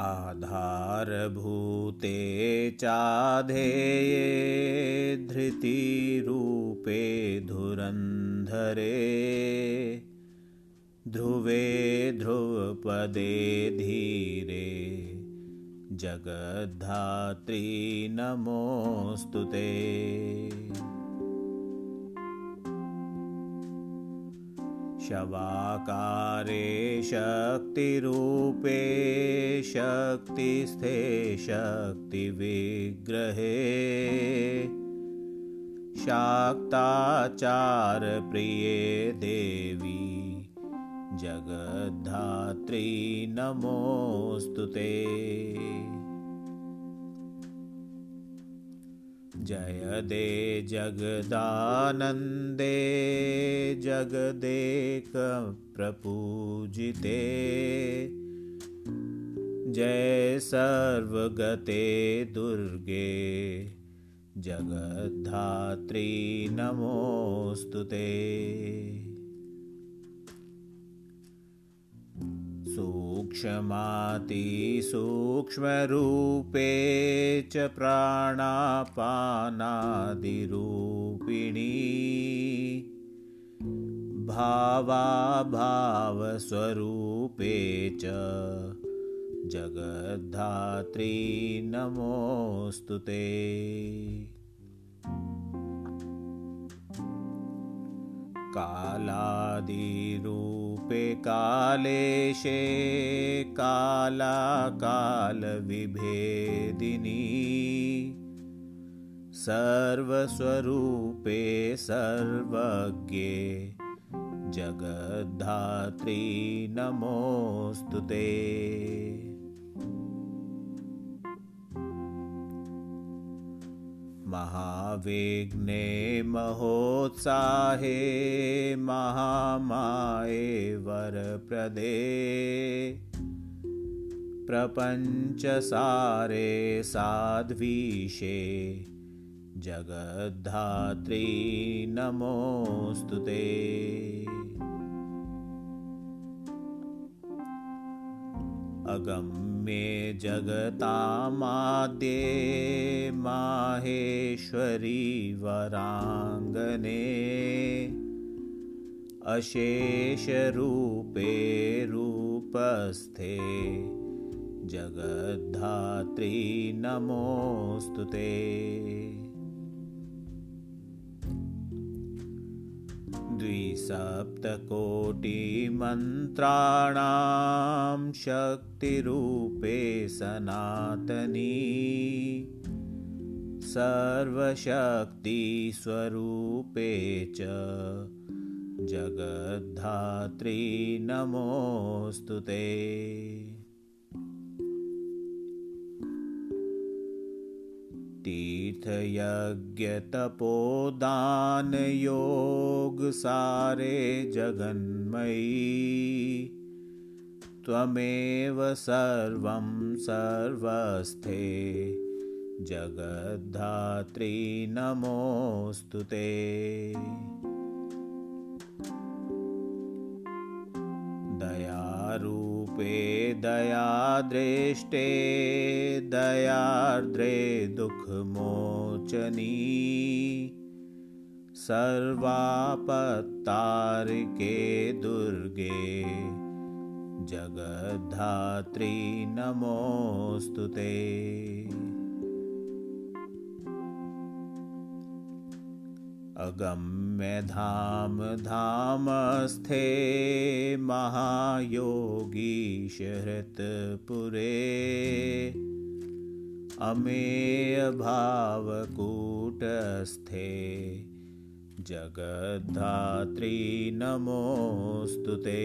सर्वभूते चाधेये धृतिरूपे धुरन्धरे। ध्रुवे ध्रुवपदे धीरे जगद्धात्री नमोऽस्तु ते शवाकारे शक्तिरूपे शक्तिस्थे शक्तिविग्रहे शाक्ताचारप्रिये देवी जगद्धात्री नमोऽस्तु ते जय दे जगदानन्दे जगदेकप्रपूजिते जय सर्वगते दुर्गे जगद्धात्री नमोऽस्तु ते। सूक्ष्मरूपे च प्राणापानादिरूपिणी। भावाभावस्वरूपे च जगद्धात्री नमोऽस्तु ते कालादिरूपे कालेशे कालाकालविभेदिनी। सर्वस्वरूपे सर्वज्ञे जगद्धात्री नमोऽस्तु ते महाविघ्ने महोत्साहे महामाये वरप्रदे। प्रपञ्चसारे साध्वीशे। जगद्धात्री नमोऽस्तु ते अगम्ये जगतामाद्ये माहेश्वरी वराङ्गने अशेषरूपे रूपस्थे जगद्धात्री नमोऽस्तु ते द्विसप्तकोटिमन्त्राणां शक्तिरूपे सनातनी। सर्वशक्तिस्वरूपे च जगद्धात्री नमोऽस्तु ते तीर्थयज्ञतपोदानयोगसारे जगन्मयी। त्वमेव सर्वं सर्वस्थे। जगद्धात्री नमोऽस्तु ते। दयारूपे दयादृष्टे दयार्द्रे दुःखमोचनी सर्वापत्तारिके दुर्गे जगद्धात्री नमोऽस्तु ते। अगम्यधाम धामस्थे महायोगीशहृत्पुरे अमेयभावकूटस्थे जगद्धात्री नमोऽस्तु ते